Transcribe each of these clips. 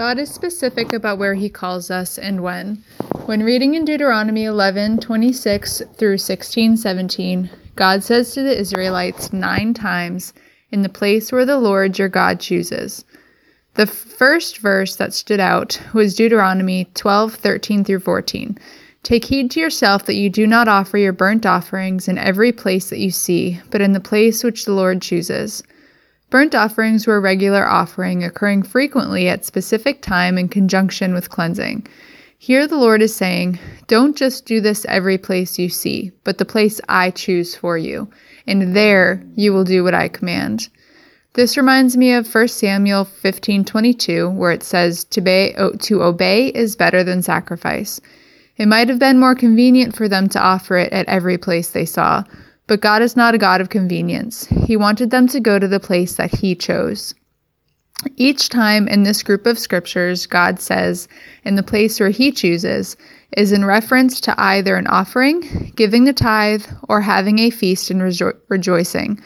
God is specific about where he calls us and when. When reading in Deuteronomy 11 26 through 16 17, God says to the Israelites nine times, in the place where the Lord your God chooses. The first verse that stood out was Deuteronomy 12 13 through 14. Take heed to yourself that you do not offer your burnt offerings in every place that you see, but in the place which the Lord chooses. Burnt offerings were a regular offering occurring frequently at specific time in conjunction with cleansing. Here the Lord is saying, Don't just do this every place you see, but the place I choose for you, and there you will do what I command. This reminds me of 1 Samuel 15:22 where it says to obey, to obey is better than sacrifice. It might have been more convenient for them to offer it at every place they saw, but God is not a God of convenience. He wanted them to go to the place that He chose. Each time in this group of scriptures, God says, in the place where He chooses, is in reference to either an offering, giving the tithe, or having a feast and rejo- rejoicing.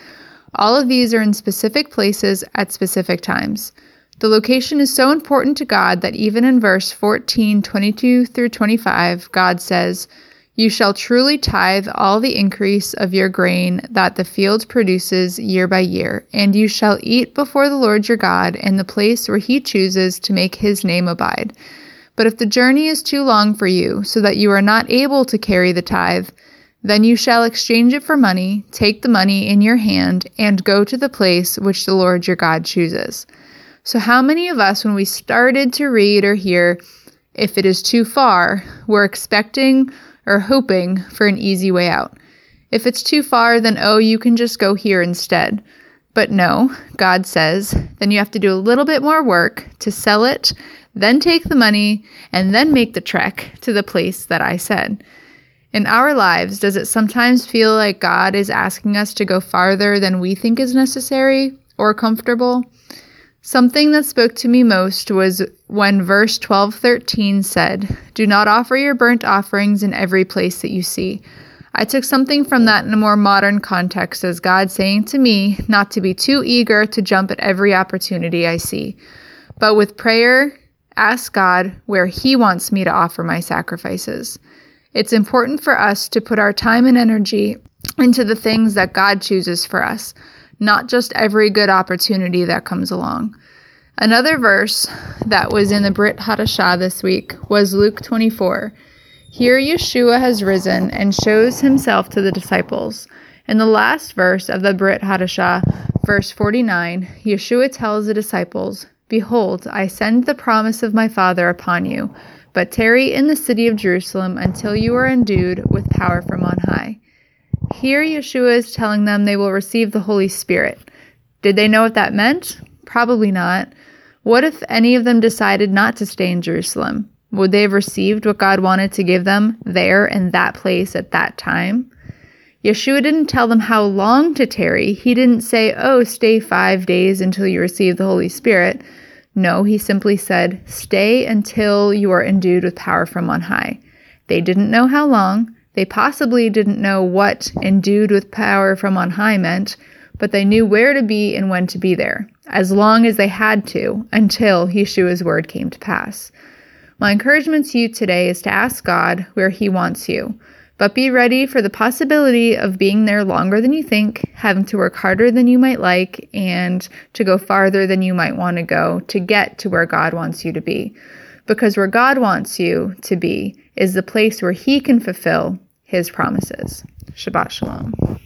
All of these are in specific places at specific times. The location is so important to God that even in verse 14, 22 through 25, God says, you shall truly tithe all the increase of your grain that the field produces year by year, and you shall eat before the Lord your God in the place where he chooses to make his name abide. But if the journey is too long for you, so that you are not able to carry the tithe, then you shall exchange it for money, take the money in your hand, and go to the place which the Lord your God chooses. So, how many of us, when we started to read or hear, if it is too far, were expecting or hoping for an easy way out. If it's too far, then oh, you can just go here instead. But no, God says, then you have to do a little bit more work to sell it, then take the money, and then make the trek to the place that I said. In our lives, does it sometimes feel like God is asking us to go farther than we think is necessary or comfortable? Something that spoke to me most was when verse 12:13 said, "Do not offer your burnt offerings in every place that you see." I took something from that in a more modern context as God saying to me not to be too eager to jump at every opportunity I see, but with prayer, ask God where He wants me to offer my sacrifices. It's important for us to put our time and energy into the things that God chooses for us not just every good opportunity that comes along. Another verse that was in the Brit Hadashah this week was Luke 24. Here Yeshua has risen and shows himself to the disciples. In the last verse of the Brit Hadashah, verse 49, Yeshua tells the disciples, Behold, I send the promise of my Father upon you, but tarry in the city of Jerusalem until you are endued with power from on high. Here, Yeshua is telling them they will receive the Holy Spirit. Did they know what that meant? Probably not. What if any of them decided not to stay in Jerusalem? Would they have received what God wanted to give them there in that place at that time? Yeshua didn't tell them how long to tarry. He didn't say, oh, stay five days until you receive the Holy Spirit. No, he simply said, stay until you are endued with power from on high. They didn't know how long. They possibly didn't know what endued with power from on high meant, but they knew where to be and when to be there, as long as they had to, until Yeshua's word came to pass. My encouragement to you today is to ask God where He wants you, but be ready for the possibility of being there longer than you think, having to work harder than you might like, and to go farther than you might want to go to get to where God wants you to be. Because where God wants you to be is the place where He can fulfill his promises. Shabbat Shalom.